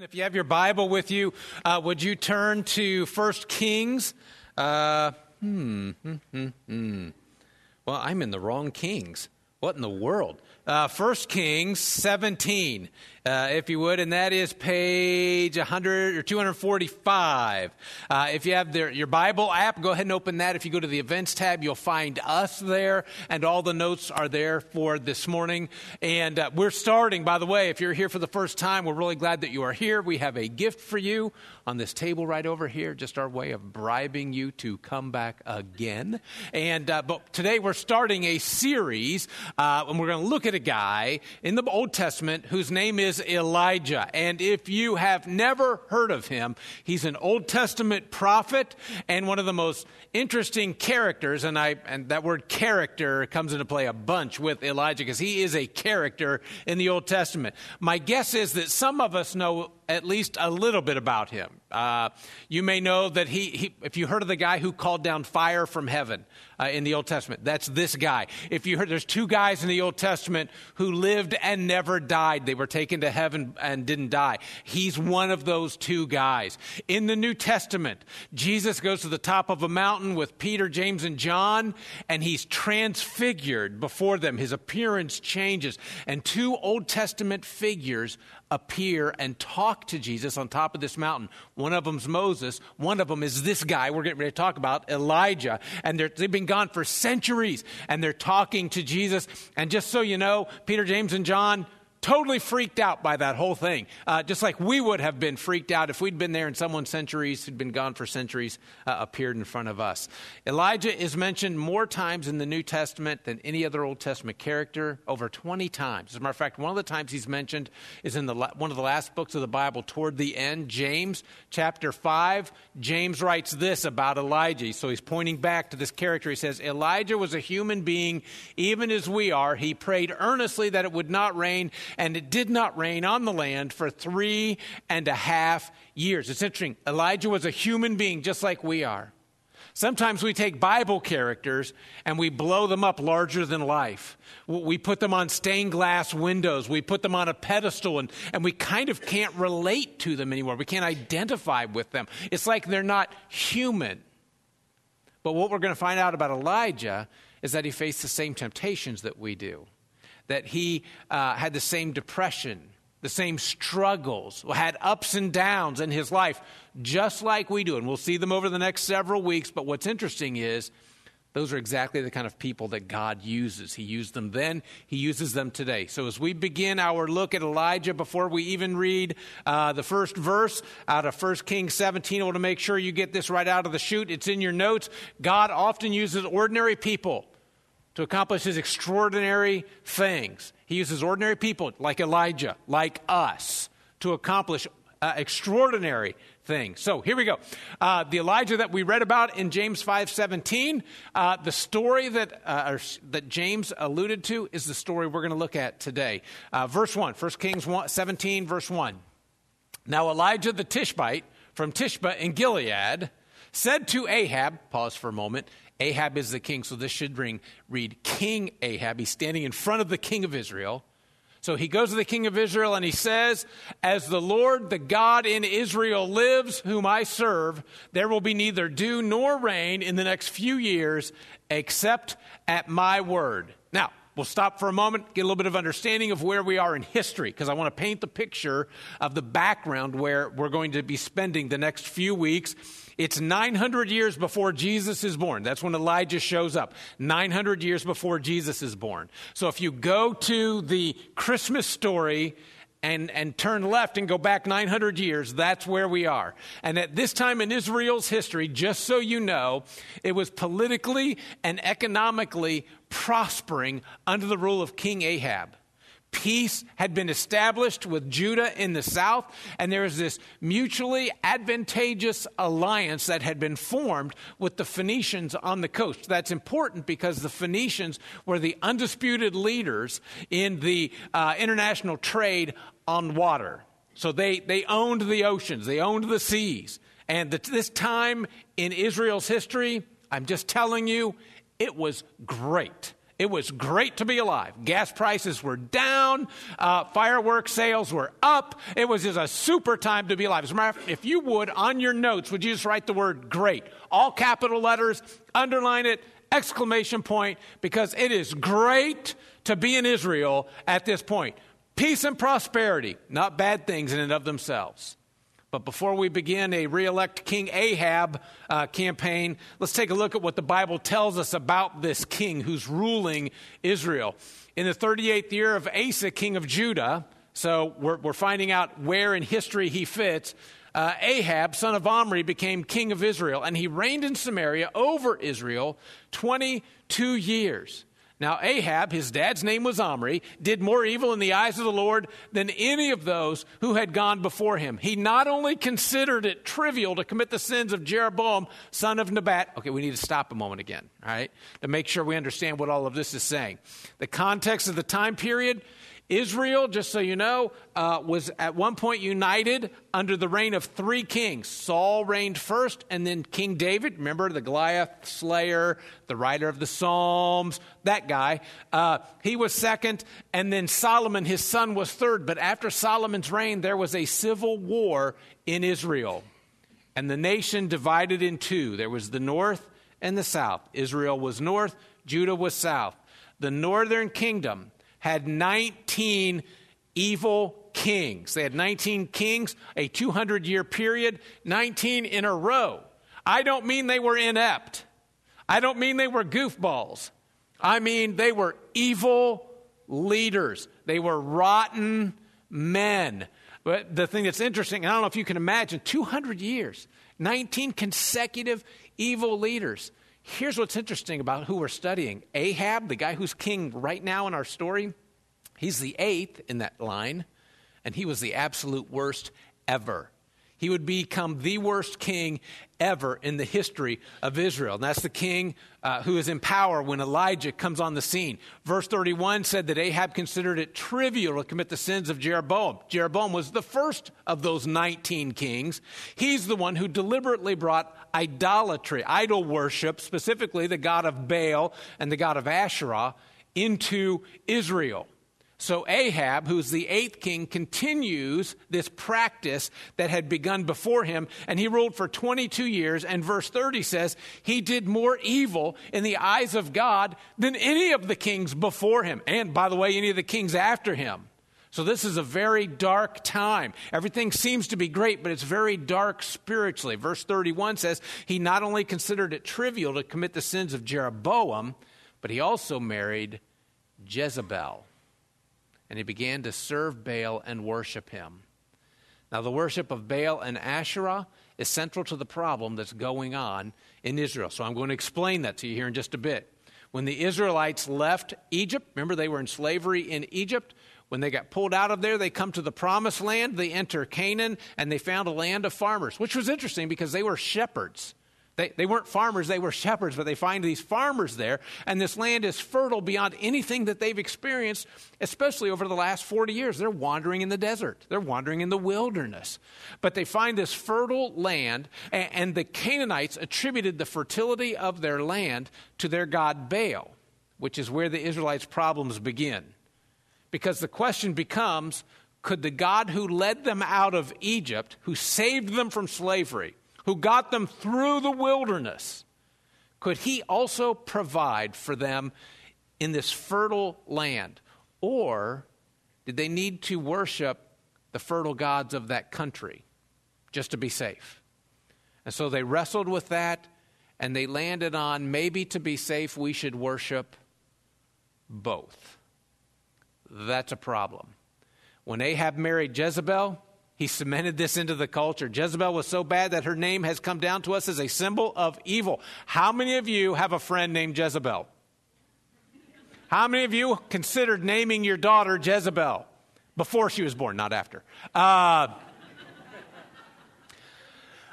If you have your Bible with you, uh, would you turn to First Kings? Uh, hmm, hmm, hmm, hmm. Well, I'm in the wrong Kings. What in the world? Uh, 1 Kings 17, uh, if you would, and that is page 100 or 245. Uh, if you have their, your Bible app, go ahead and open that. If you go to the events tab, you'll find us there, and all the notes are there for this morning. And uh, we're starting, by the way, if you're here for the first time, we're really glad that you are here. We have a gift for you on this table right over here, just our way of bribing you to come back again. And uh, but today we're starting a series, uh, and we're going to look at a guy in the Old Testament whose name is Elijah. And if you have never heard of him, he's an Old Testament prophet and one of the most interesting characters. And I and that word character comes into play a bunch with Elijah because he is a character in the Old Testament. My guess is that some of us know at least a little bit about him. Uh, you may know that he, he, if you heard of the guy who called down fire from heaven uh, in the Old Testament, that's this guy. If you heard, there's two guys in the Old Testament who lived and never died. They were taken to heaven and didn't die. He's one of those two guys. In the New Testament, Jesus goes to the top of a mountain with Peter, James, and John, and he's transfigured before them. His appearance changes, and two Old Testament figures appear and talk to Jesus on top of this mountain. One of them's Moses. One of them is this guy we're getting ready to talk about, Elijah. And they've been gone for centuries and they're talking to Jesus. And just so you know, Peter, James, and John, totally freaked out by that whole thing, uh, just like we would have been freaked out if we'd been there and someone centuries who'd been gone for centuries uh, appeared in front of us. Elijah is mentioned more times in the New Testament than any other Old Testament character, over 20 times. As a matter of fact, one of the times he's mentioned is in the, one of the last books of the Bible toward the end, James chapter 5. James writes this about Elijah. So he's pointing back to this character. He says, Elijah was a human being, even as we are. He prayed earnestly that it would not rain and it did not rain on the land for three and a half years. It's interesting. Elijah was a human being just like we are. Sometimes we take Bible characters and we blow them up larger than life. We put them on stained glass windows. We put them on a pedestal and, and we kind of can't relate to them anymore. We can't identify with them. It's like they're not human. But what we're going to find out about Elijah is that he faced the same temptations that we do that he uh, had the same depression, the same struggles, had ups and downs in his life, just like we do. And we'll see them over the next several weeks. But what's interesting is those are exactly the kind of people that God uses. He used them then, He uses them today. So as we begin our look at Elijah, before we even read uh, the first verse out of 1 Kings 17, I want to make sure you get this right out of the chute. It's in your notes. God often uses ordinary people to accomplish his extraordinary things. He uses ordinary people like Elijah, like us, to accomplish uh, extraordinary things. So here we go. Uh, the Elijah that we read about in James 5:17, uh, the story that uh, that James alluded to is the story we're going to look at today. Uh, verse 1, 1 Kings 1, 17, verse 1. Now Elijah the Tishbite from Tishbe in Gilead said to Ahab, pause for a moment, Ahab is the king, so this should ring, read King Ahab. He's standing in front of the king of Israel. So he goes to the king of Israel and he says, As the Lord, the God in Israel lives, whom I serve, there will be neither dew nor rain in the next few years except at my word. Now, we'll stop for a moment, get a little bit of understanding of where we are in history, because I want to paint the picture of the background where we're going to be spending the next few weeks it's 900 years before Jesus is born. That's when Elijah shows up. 900 years before Jesus is born. So if you go to the Christmas story and, and turn left and go back 900 years, that's where we are. And at this time in Israel's history, just so you know, it was politically and economically prospering under the rule of King Ahab peace had been established with Judah in the south, and there was this mutually advantageous alliance that had been formed with the Phoenicians on the coast. That's important because the Phoenicians were the undisputed leaders in the uh, international trade on water. So they, they owned the oceans, they owned the seas. And the, this time in Israel's history, I'm just telling you, it was great. It was great to be alive. Gas prices were down, uh, fireworks sales were up. It was just a super time to be alive. As a matter of fact, if you would, on your notes, would you just write the word great? All capital letters, underline it, exclamation point, because it is great to be in Israel at this point. Peace and prosperity, not bad things in and of themselves. But before we begin a re-elect King Ahab uh, campaign, let's take a look at what the Bible tells us about this king who's ruling Israel. In the 38th year of Asa, king of Judah, so we're, we're finding out where in history he fits, uh, Ahab, son of Omri, became king of Israel, and he reigned in Samaria over Israel 22 years. Now, Ahab, his dad's name was Omri, did more evil in the eyes of the Lord than any of those who had gone before him. He not only considered it trivial to commit the sins of Jeroboam, son of Nebat. Okay, we need to stop a moment again, all right, to make sure we understand what all of this is saying. The context of the time period Israel, just so you know, uh, was at one point united under the reign of three kings. Saul reigned first, and then King David, remember the Goliath slayer, the writer of the Psalms, that guy. Uh, he was second, and then Solomon, his son, was third. But after Solomon's reign, there was a civil war in Israel, and the nation divided in two. There was the north and the south. Israel was north, Judah was south. The northern kingdom had 19 evil kings. They had 19 kings, a 200 year period, 19 in a row. I don't mean they were inept. I don't mean they were goofballs. I mean they were evil leaders. They were rotten men. But the thing that's interesting, and I don't know if you can imagine, 200 years, 19 consecutive evil leaders. Here's what's interesting about who we're studying Ahab, the guy who's king right now in our story, he's the eighth in that line, and he was the absolute worst ever. He would become the worst king ever in the history of Israel. And that's the king uh, who is in power when Elijah comes on the scene. Verse 31 said that Ahab considered it trivial to commit the sins of Jeroboam. Jeroboam was the first of those 19 kings. He's the one who deliberately brought idolatry, idol worship, specifically the god of Baal and the god of Asherah, into Israel. So Ahab, who's the eighth king, continues this practice that had begun before him, and he ruled for 22 years. And verse 30 says, he did more evil in the eyes of God than any of the kings before him, and by the way, any of the kings after him. So this is a very dark time. Everything seems to be great, but it's very dark spiritually. Verse 31 says, he not only considered it trivial to commit the sins of Jeroboam, but he also married Jezebel and he began to serve Baal and worship him. Now, the worship of Baal and Asherah is central to the problem that's going on in Israel. So I'm going to explain that to you here in just a bit. When the Israelites left Egypt, remember they were in slavery in Egypt. When they got pulled out of there, they come to the promised land, they enter Canaan, and they found a land of farmers, which was interesting because they were shepherds. They, they weren't farmers, they were shepherds, but they find these farmers there, and this land is fertile beyond anything that they've experienced, especially over the last 40 years. They're wandering in the desert, they're wandering in the wilderness. But they find this fertile land, and, and the Canaanites attributed the fertility of their land to their god Baal, which is where the Israelites' problems begin. Because the question becomes could the God who led them out of Egypt, who saved them from slavery, who got them through the wilderness, could he also provide for them in this fertile land? Or did they need to worship the fertile gods of that country just to be safe? And so they wrestled with that and they landed on maybe to be safe, we should worship both. That's a problem. When Ahab married Jezebel, he cemented this into the culture. Jezebel was so bad that her name has come down to us as a symbol of evil. How many of you have a friend named Jezebel? How many of you considered naming your daughter Jezebel before she was born, not after? Uh,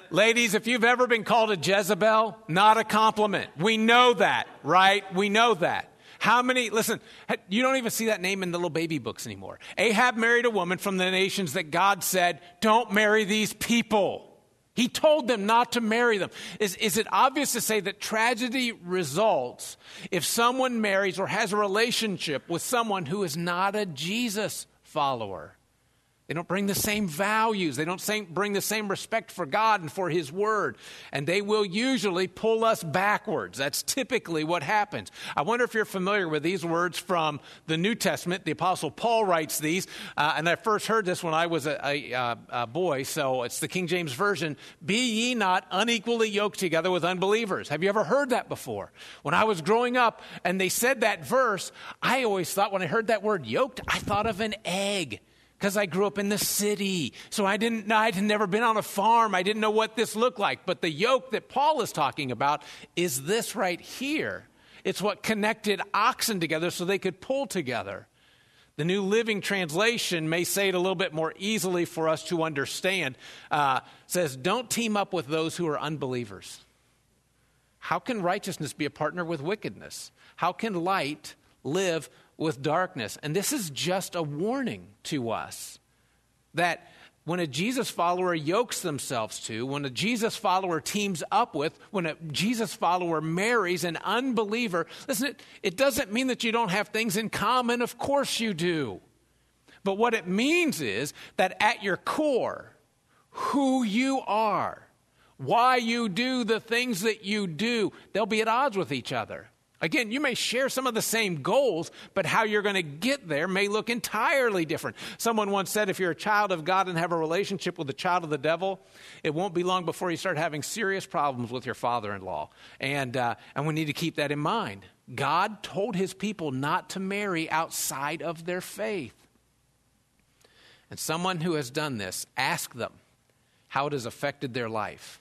ladies, if you've ever been called a Jezebel, not a compliment. We know that, right? We know that. How many, listen, you don't even see that name in the little baby books anymore. Ahab married a woman from the nations that God said, don't marry these people. He told them not to marry them. Is, is it obvious to say that tragedy results if someone marries or has a relationship with someone who is not a Jesus follower? They don't bring the same values. They don't bring the same respect for God and for His Word. And they will usually pull us backwards. That's typically what happens. I wonder if you're familiar with these words from the New Testament. The Apostle Paul writes these. Uh, and I first heard this when I was a, a, uh, a boy, so it's the King James Version Be ye not unequally yoked together with unbelievers. Have you ever heard that before? When I was growing up and they said that verse, I always thought when I heard that word yoked, I thought of an egg because I grew up in the city. So I didn't, I'd never been on a farm. I didn't know what this looked like. But the yoke that Paul is talking about is this right here. It's what connected oxen together so they could pull together. The New Living Translation may say it a little bit more easily for us to understand. Uh, says, Don't team up with those who are unbelievers. How can righteousness be a partner with wickedness? How can light live with darkness. And this is just a warning to us that when a Jesus follower yokes themselves to, when a Jesus follower teams up with, when a Jesus follower marries an unbeliever, listen, it, it doesn't mean that you don't have things in common. Of course you do. But what it means is that at your core, who you are, why you do the things that you do, they'll be at odds with each other. Again, you may share some of the same goals, but how you're going to get there may look entirely different. Someone once said if you're a child of God and have a relationship with the child of the devil, it won't be long before you start having serious problems with your father in law. And, uh, and we need to keep that in mind. God told his people not to marry outside of their faith. And someone who has done this, ask them how it has affected their life.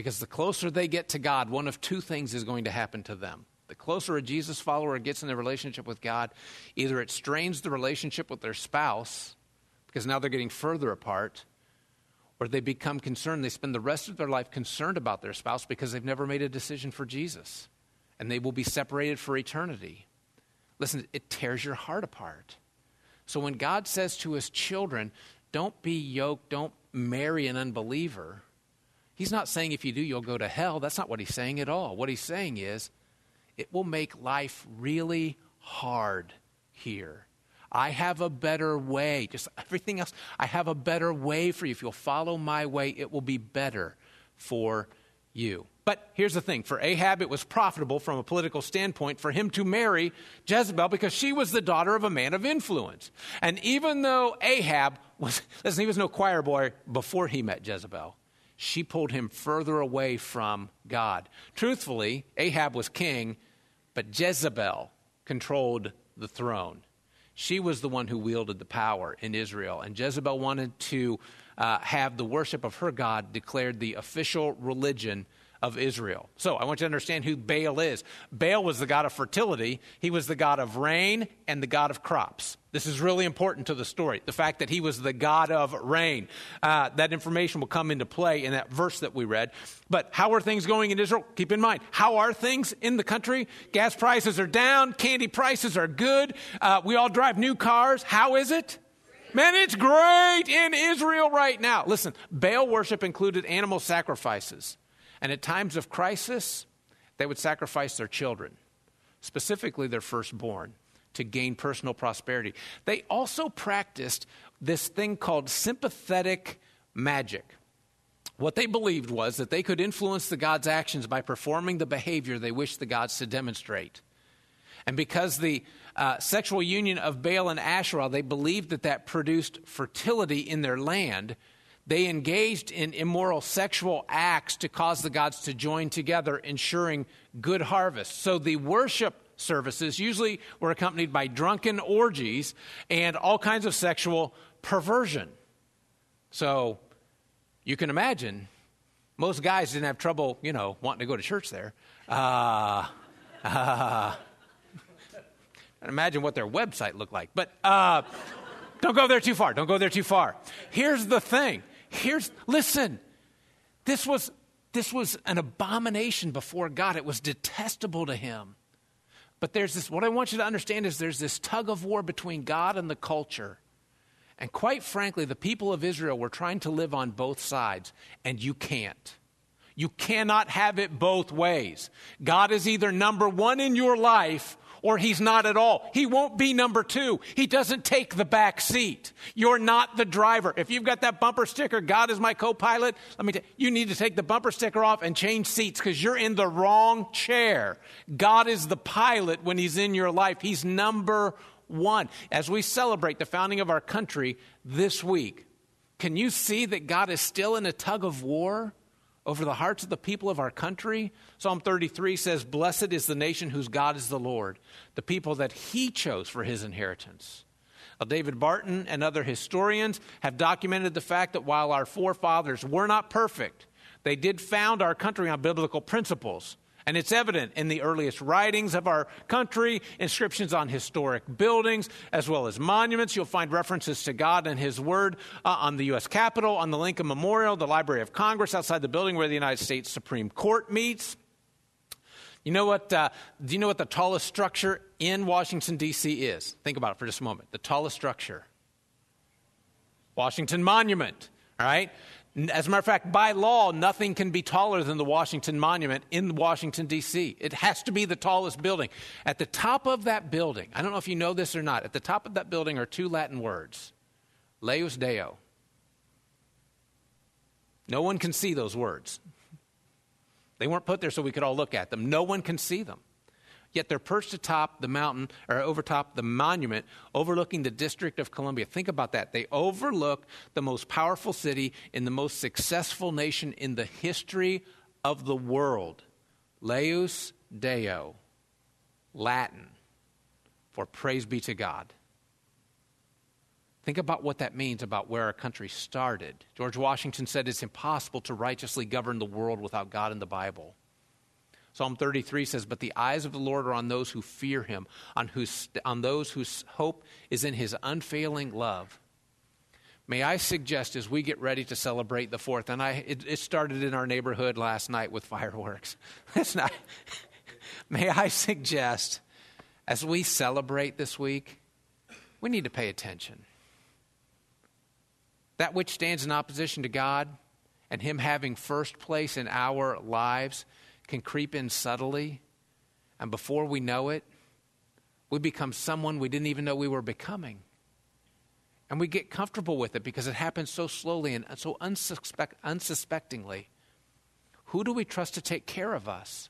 Because the closer they get to God, one of two things is going to happen to them. The closer a Jesus follower gets in their relationship with God, either it strains the relationship with their spouse, because now they're getting further apart, or they become concerned. They spend the rest of their life concerned about their spouse because they've never made a decision for Jesus. And they will be separated for eternity. Listen, it tears your heart apart. So when God says to his children, don't be yoked, don't marry an unbeliever, He's not saying if you do, you'll go to hell. That's not what he's saying at all. What he's saying is it will make life really hard here. I have a better way. Just everything else, I have a better way for you. If you'll follow my way, it will be better for you. But here's the thing for Ahab, it was profitable from a political standpoint for him to marry Jezebel because she was the daughter of a man of influence. And even though Ahab was, listen, he was no choir boy before he met Jezebel, she pulled him further away from God. Truthfully, Ahab was king, but Jezebel controlled the throne. She was the one who wielded the power in Israel, and Jezebel wanted to uh, have the worship of her God declared the official religion of Israel. So I want you to understand who Baal is. Baal was the god of fertility, he was the god of rain and the god of crops. This is really important to the story. The fact that he was the God of rain. Uh, that information will come into play in that verse that we read. But how are things going in Israel? Keep in mind, how are things in the country? Gas prices are down, candy prices are good, uh, we all drive new cars. How is it? Man, it's great in Israel right now. Listen, Baal worship included animal sacrifices. And at times of crisis, they would sacrifice their children, specifically their firstborn, to gain personal prosperity. They also practiced this thing called sympathetic magic. What they believed was that they could influence the god's actions by performing the behavior they wished the gods to demonstrate. And because the uh, sexual union of Baal and Asherah, they believed that that produced fertility in their land, they engaged in immoral sexual acts to cause the gods to join together, ensuring good harvest. So the worship services usually were accompanied by drunken orgies and all kinds of sexual perversion. So you can imagine most guys didn't have trouble, you know, wanting to go to church there. Uh, uh, imagine what their website looked like. But uh, don't go there too far. Don't go there too far. Here's the thing Here's, listen, this was, this was an abomination before God. It was detestable to him. But there's this, what I want you to understand is there's this tug of war between God and the culture. And quite frankly, the people of Israel were trying to live on both sides, and you can't. You cannot have it both ways. God is either number one in your life or he's not at all. He won't be number two. He doesn't take the back seat. You're not the driver. If you've got that bumper sticker, God is my co pilot, let me tell you, you need to take the bumper sticker off and change seats because you're in the wrong chair. God is the pilot when he's in your life. He's number one. As we celebrate the founding of our country this week, can you see that God is still in a tug of war over the hearts of the people of our country? Psalm 33 says, Blessed is the nation whose God is the Lord, the people that he chose for his inheritance. Now, David Barton and other historians have documented the fact that while our forefathers were not perfect, they did found our country on biblical principles. And it's evident in the earliest writings of our country, inscriptions on historic buildings, as well as monuments. You'll find references to God and His Word uh, on the U.S. Capitol, on the Lincoln Memorial, the Library of Congress, outside the building where the United States Supreme Court meets. You know what? Uh, do you know what the tallest structure in Washington D.C. is? Think about it for just a moment. The tallest structure, Washington Monument. All right. As a matter of fact, by law, nothing can be taller than the Washington Monument in Washington, D.C. It has to be the tallest building. At the top of that building, I don't know if you know this or not, at the top of that building are two Latin words Laus Deo. No one can see those words. They weren't put there so we could all look at them. No one can see them yet they're perched atop the mountain or overtop the monument overlooking the District of Columbia. Think about that. They overlook the most powerful city in the most successful nation in the history of the world. Laus Deo, Latin for praise be to God. Think about what that means about where our country started. George Washington said it's impossible to righteously govern the world without God in the Bible. Psalm 33 says, But the eyes of the Lord are on those who fear him, on, whose, on those whose hope is in his unfailing love. May I suggest as we get ready to celebrate the fourth, and I, it, it started in our neighborhood last night with fireworks. That's not. may I suggest as we celebrate this week, we need to pay attention. That which stands in opposition to God and Him having first place in our lives can creep in subtly, and before we know it, we become someone we didn't even know we were becoming. And we get comfortable with it because it happens so slowly and so unsuspect, unsuspectingly. Who do we trust to take care of us?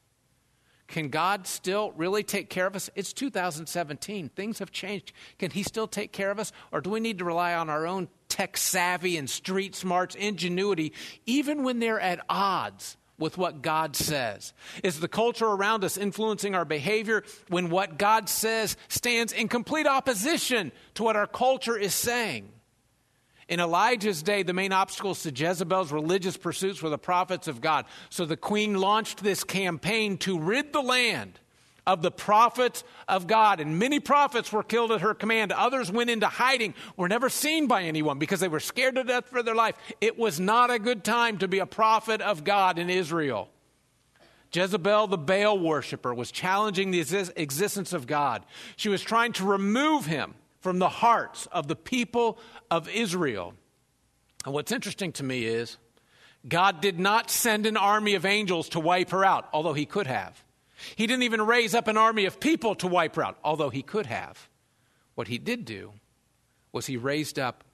Can God still really take care of us? It's 2017. Things have changed. Can He still take care of us? Or do we need to rely on our own tech savvy and street smarts, ingenuity, even when they're at odds with what God says? Is the culture around us influencing our behavior when what God says stands in complete opposition to what our culture is saying? In Elijah's day, the main obstacles to Jezebel's religious pursuits were the prophets of God. So the queen launched this campaign to rid the land of the prophets of God. And many prophets were killed at her command. Others went into hiding, were never seen by anyone because they were scared to death for their life. It was not a good time to be a prophet of God in Israel. Jezebel, the Baal worshiper, was challenging the existence of God. She was trying to remove him from the hearts of the people of Israel. And what's interesting to me is God did not send an army of angels to wipe her out, although he could have. He didn't even raise up an army of people to wipe out, although he could have. What he did do was he raised up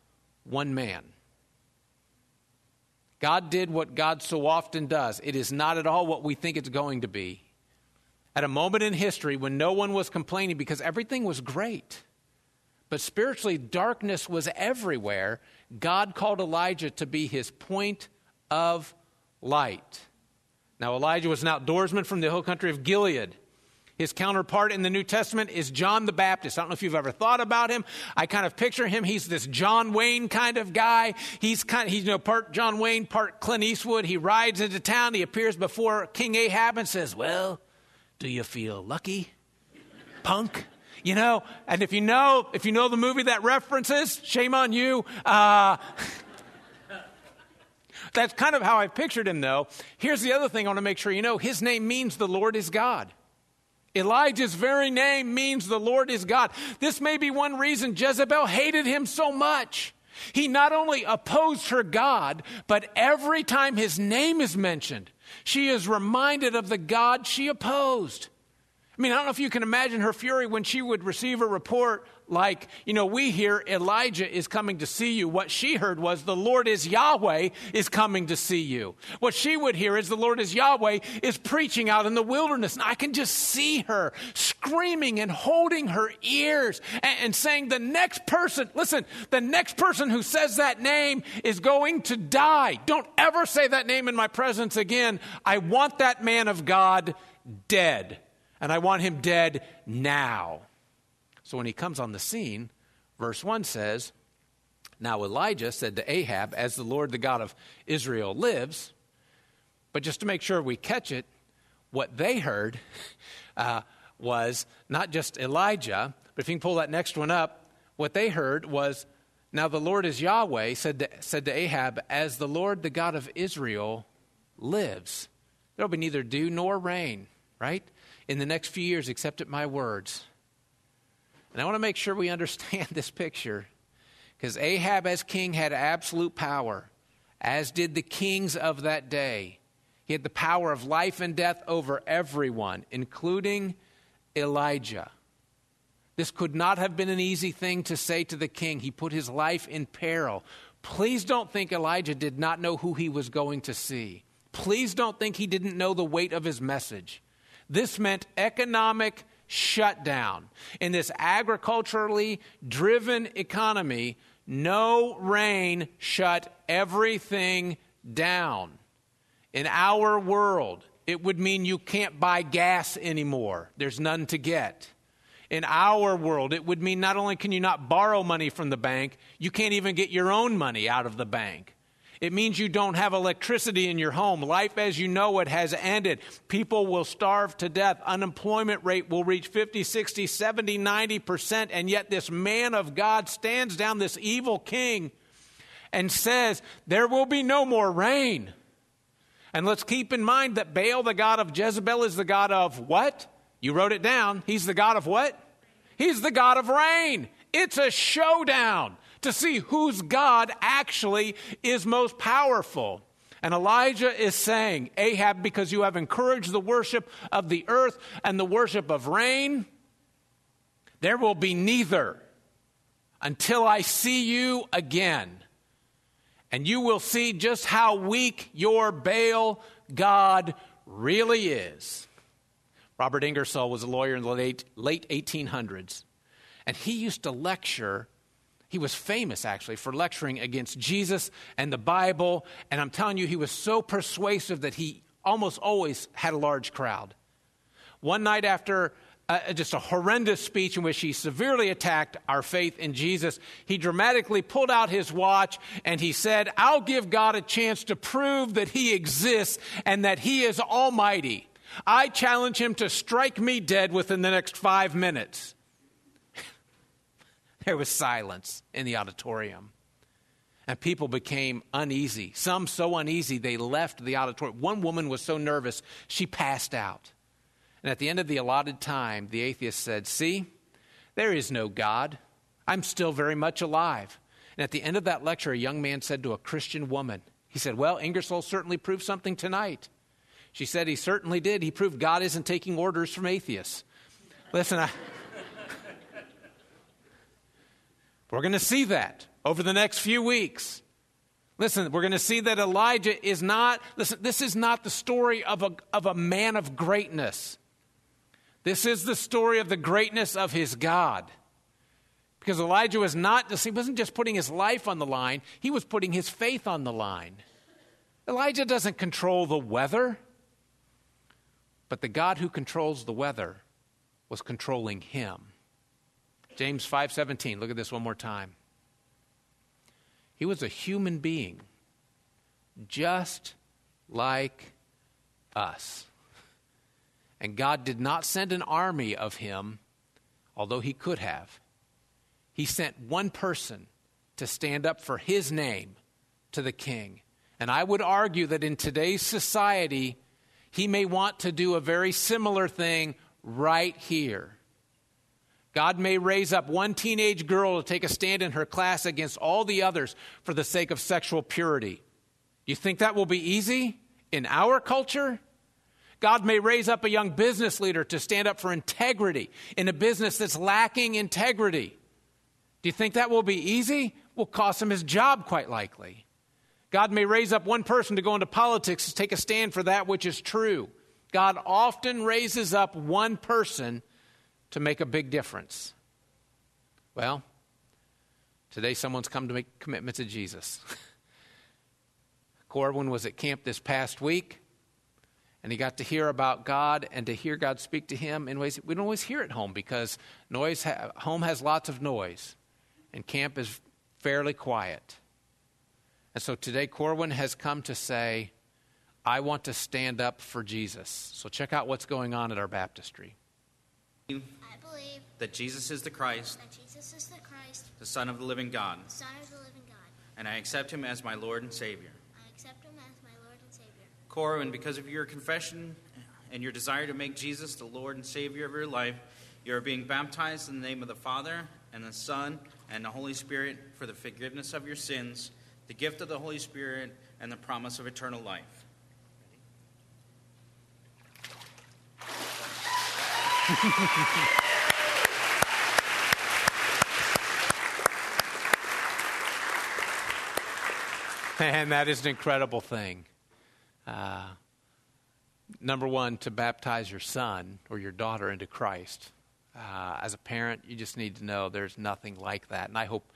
one man. God did what God so often does. It is not at all what we think it's going to be. At a moment in history when no one was complaining because everything was great, but spiritually darkness was everywhere, God called Elijah to be his point of light. Now, Elijah was an outdoorsman from the hill country of Gilead. His counterpart in the New Testament is John the Baptist. I don't know if you've ever thought about him. I kind of picture him. He's this John Wayne kind of guy. He's kind of, he's, you know, part John Wayne, part Clint Eastwood. He rides into town. He appears before King Ahab and says, Well, do you feel lucky, punk? You know, and if you know, if you know the movie that references, shame on you. Uh, that's kind of how I pictured him, though. Here's the other thing I want to make sure you know his name means the Lord is God. Elijah's very name means the Lord is God. This may be one reason Jezebel hated him so much. He not only opposed her God, but every time his name is mentioned, she is reminded of the God she opposed. I mean, I don't know if you can imagine her fury when she would receive a report like, you know, we hear Elijah is coming to see you. What she heard was the Lord is Yahweh is coming to see you. What she would hear is the Lord is Yahweh is preaching out in the wilderness. And I can just see her screaming and holding her ears and, and saying, the next person, listen, the next person who says that name is going to die. Don't ever say that name in my presence again. I want that man of God dead. And I want him dead now. So when he comes on the scene, verse 1 says, Now Elijah said to Ahab, As the Lord the God of Israel lives, but just to make sure we catch it, what they heard uh, was not just Elijah, but if you can pull that next one up, what they heard was, Now the Lord is Yahweh, said to, said to Ahab, As the Lord the God of Israel lives, there will be neither dew nor rain, right? In the next few years, except at my words. And I want to make sure we understand this picture because Ahab, as king, had absolute power, as did the kings of that day. He had the power of life and death over everyone, including Elijah. This could not have been an easy thing to say to the king. He put his life in peril. Please don't think Elijah did not know who he was going to see. Please don't think he didn't know the weight of his message. This meant economic shutdown. In this agriculturally driven economy, no rain shut everything down. In our world, it would mean you can't buy gas anymore, there's none to get. In our world, it would mean not only can you not borrow money from the bank, you can't even get your own money out of the bank. It means you don't have electricity in your home. Life as you know it has ended. People will starve to death. Unemployment rate will reach 50, 60, 70, 90%. And yet this man of God stands down, this evil king, and says, There will be no more rain. And let's keep in mind that Baal, the god of Jezebel, is the god of what? You wrote it down. He's the god of what? He's the god of rain. It's a showdown to see whose God actually is most powerful. And Elijah is saying, Ahab, because you have encouraged the worship of the earth and the worship of rain, there will be neither until I see you again. And you will see just how weak your Baal God really is. Robert Ingersoll was a lawyer in the late, late 1800s, and he used to lecture he was famous, actually, for lecturing against Jesus and the Bible. And I'm telling you, he was so persuasive that he almost always had a large crowd. One night after uh, just a horrendous speech in which he severely attacked our faith in Jesus, he dramatically pulled out his watch and he said, I'll give God a chance to prove that he exists and that he is almighty. I challenge him to strike me dead within the next five minutes. There was silence in the auditorium. And people became uneasy. Some so uneasy they left the auditorium. One woman was so nervous she passed out. And at the end of the allotted time, the atheist said, See, there is no God. I'm still very much alive. And at the end of that lecture, a young man said to a Christian woman, He said, Well, Ingersoll certainly proved something tonight. She said, He certainly did. He proved God isn't taking orders from atheists. Listen, I. We're going to see that over the next few weeks. Listen, we're going to see that Elijah is not, listen, this is not the story of a, of a man of greatness. This is the story of the greatness of his God. Because Elijah was not, he wasn't just putting his life on the line, he was putting his faith on the line. Elijah doesn't control the weather, but the God who controls the weather was controlling him. James 5:17. Look at this one more time. He was a human being just like us. And God did not send an army of him, although he could have. He sent one person to stand up for his name to the king. And I would argue that in today's society, he may want to do a very similar thing right here. God may raise up one teenage girl to take a stand in her class against all the others for the sake of sexual purity. You think that will be easy in our culture? God may raise up a young business leader to stand up for integrity in a business that's lacking integrity. Do you think that will be easy? Will cost him his job, quite likely. God may raise up one person to go into politics to take a stand for that which is true. God often raises up one person to make a big difference? Well, today someone's come to make commitment to Jesus. Corwin was at camp this past week, and he got to hear about God and to hear God speak to him in ways we don't always hear at home because noise ha- home has lots of noise, and camp is fairly quiet. And so today, Corwin has come to say, I want to stand up for Jesus. So check out what's going on at our baptistry. I believe that Jesus is the Christ, that Jesus is the Christ, the Son of the living God, the Son of the living God. and I accept him as my Lord and Savior. I accept him as my Lord and Savior. Cora, and because of your confession and your desire to make Jesus the Lord and Savior of your life, you are being baptized in the name of the Father and the Son and the Holy Spirit for the forgiveness of your sins, the gift of the Holy Spirit, and the promise of eternal life. And that is an incredible thing. Uh, number one, to baptize your son or your daughter into Christ. Uh, as a parent, you just need to know there's nothing like that. And I hope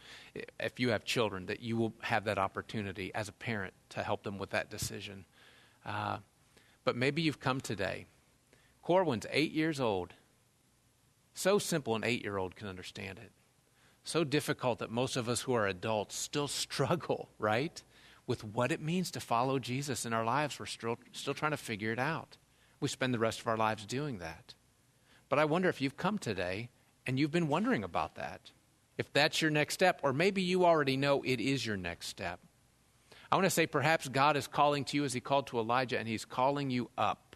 if you have children that you will have that opportunity as a parent to help them with that decision. Uh, but maybe you've come today. Corwin's eight years old. So simple an eight year old can understand it. So difficult that most of us who are adults still struggle, right? With what it means to follow Jesus in our lives. We're still, still trying to figure it out. We spend the rest of our lives doing that. But I wonder if you've come today and you've been wondering about that. If that's your next step, or maybe you already know it is your next step. I want to say perhaps God is calling to you as He called to Elijah, and He's calling you up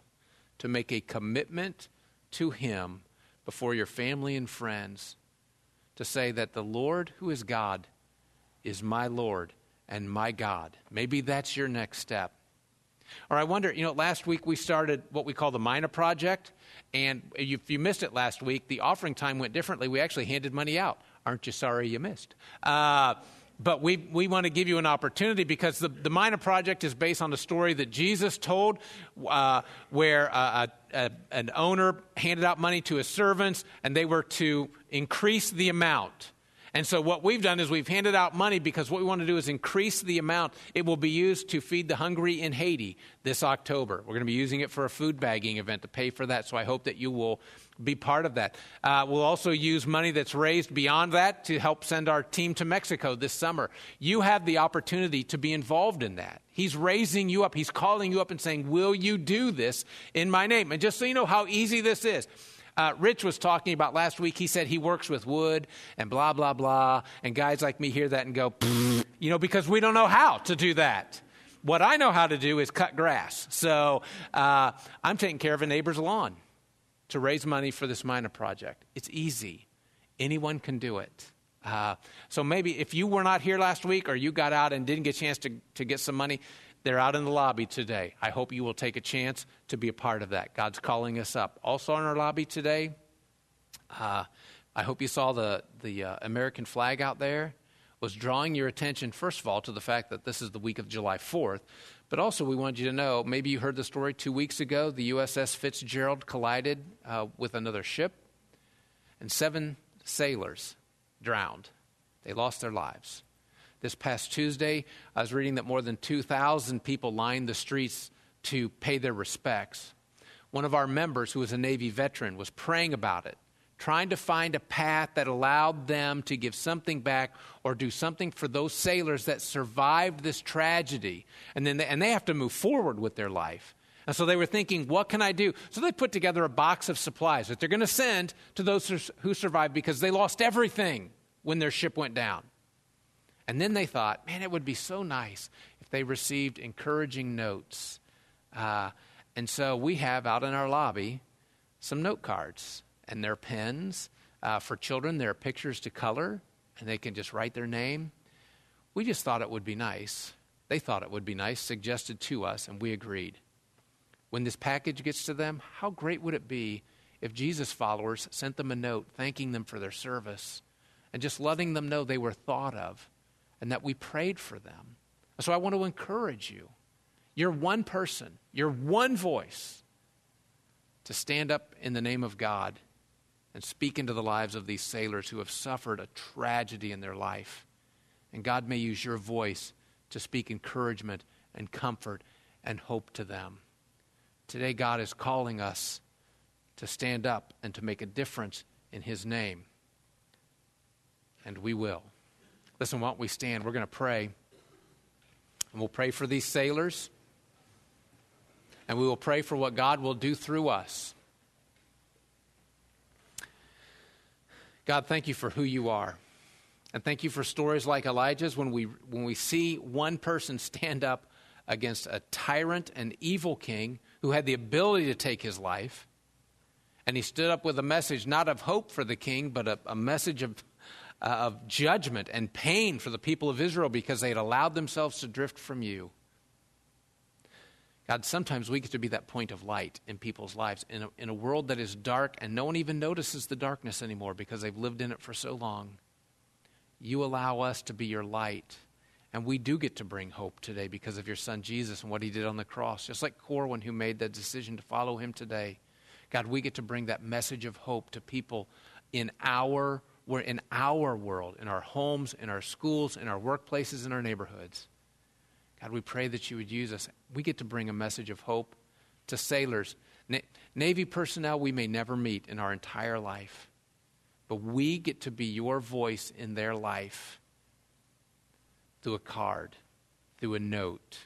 to make a commitment to Him before your family and friends to say that the Lord who is God is my Lord and my God. Maybe that's your next step. Or I wonder, you know, last week we started what we call the Mina Project, and if you missed it last week, the offering time went differently. We actually handed money out. Aren't you sorry you missed? Uh, but we, we want to give you an opportunity because the, the Mina Project is based on a story that Jesus told uh, where uh, a, a, an owner handed out money to his servants and they were to increase the amount. And so what we've done is we've handed out money because what we want to do is increase the amount. It will be used to feed the hungry in Haiti this October. We're going to be using it for a food bagging event to pay for that. So I hope that you will be part of that. Uh, we'll also use money that's raised beyond that to help send our team to Mexico this summer. You have the opportunity to be involved in that. He's raising you up. He's calling you up and saying, Will you do this in my name? And just so you know how easy this is. Uh, Rich was talking about last week. He said he works with wood and blah, blah, blah. And guys like me hear that and go, you know, because we don't know how to do that. What I know how to do is cut grass. So uh, I'm taking care of a neighbor's lawn to raise money for this Mina Project. It's easy, anyone can do it. Uh, so maybe if you were not here last week or you got out and didn't get a chance to, to get some money, they're out in the lobby today. I hope you will take a chance to be a part of that. God's calling us up. Also in our lobby today, uh, I hope you saw the, the uh, American flag out there. Was drawing your attention, first of all, to the fact that this is the week of July 4th, but also we wanted you to know maybe you heard the story two weeks ago. The USS Fitzgerald collided uh, with another ship, and seven sailors drowned. They lost their lives. This past Tuesday, I was reading that more than 2,000 people lined the streets to pay their respects. One of our members, who was a Navy veteran, was praying about it, trying to find a path that allowed them to give something back or do something for those sailors that survived this tragedy. And, then they, and they have to move forward with their life. And so they were thinking, what can I do? So they put together a box of supplies that they're going to send to those who survived because they lost everything when their ship went down. And then they thought, man, it would be so nice if they received encouraging notes. Uh, and so we have out in our lobby some note cards, and they're pens. Uh, for children, there are pictures to color, and they can just write their name. We just thought it would be nice. They thought it would be nice, suggested to us, and we agreed. When this package gets to them, how great would it be if Jesus followers sent them a note thanking them for their service and just letting them know they were thought of and that we prayed for them? So I want to encourage you. You're one person, you're one voice to stand up in the name of God and speak into the lives of these sailors who have suffered a tragedy in their life. And God may use your voice to speak encouragement and comfort and hope to them. Today, God is calling us to stand up and to make a difference in His name. And we will. Listen, why don't we stand? We're going to pray. And we'll pray for these sailors. And we will pray for what God will do through us. God, thank you for who you are. And thank you for stories like Elijah's when we, when we see one person stand up against a tyrant and evil king who had the ability to take his life. And he stood up with a message not of hope for the king, but a, a message of, uh, of judgment and pain for the people of Israel because they had allowed themselves to drift from you. God, sometimes we get to be that point of light in people's lives in a, in a world that is dark and no one even notices the darkness anymore because they've lived in it for so long. You allow us to be your light. And we do get to bring hope today because of your son Jesus and what he did on the cross. Just like Corwin, who made that decision to follow him today. God, we get to bring that message of hope to people in our, we're in our world, in our homes, in our schools, in our workplaces, in our neighborhoods. God, we pray that you would use us. We get to bring a message of hope to sailors, Na- Navy personnel we may never meet in our entire life, but we get to be your voice in their life through a card, through a note,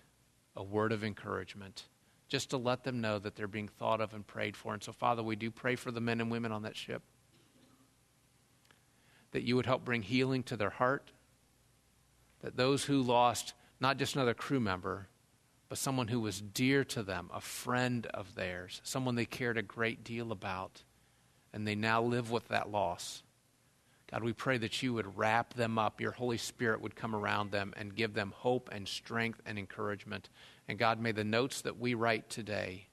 a word of encouragement, just to let them know that they're being thought of and prayed for. And so, Father, we do pray for the men and women on that ship, that you would help bring healing to their heart, that those who lost not just another crew member, but someone who was dear to them, a friend of theirs, someone they cared a great deal about, and they now live with that loss. God, we pray that you would wrap them up. Your Holy Spirit would come around them and give them hope and strength and encouragement. And God, may the notes that we write today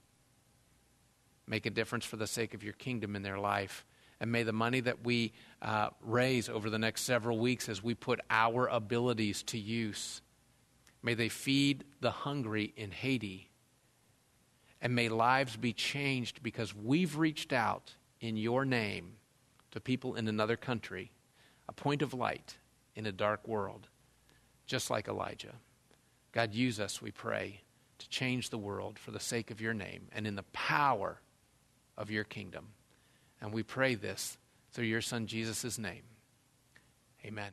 make a difference for the sake of your kingdom in their life. And may the money that we uh, raise over the next several weeks as we put our abilities to use May they feed the hungry in Haiti. And may lives be changed because we've reached out in your name to people in another country, a point of light in a dark world, just like Elijah. God, use us, we pray, to change the world for the sake of your name and in the power of your kingdom. And we pray this through your Son Jesus' name. Amen.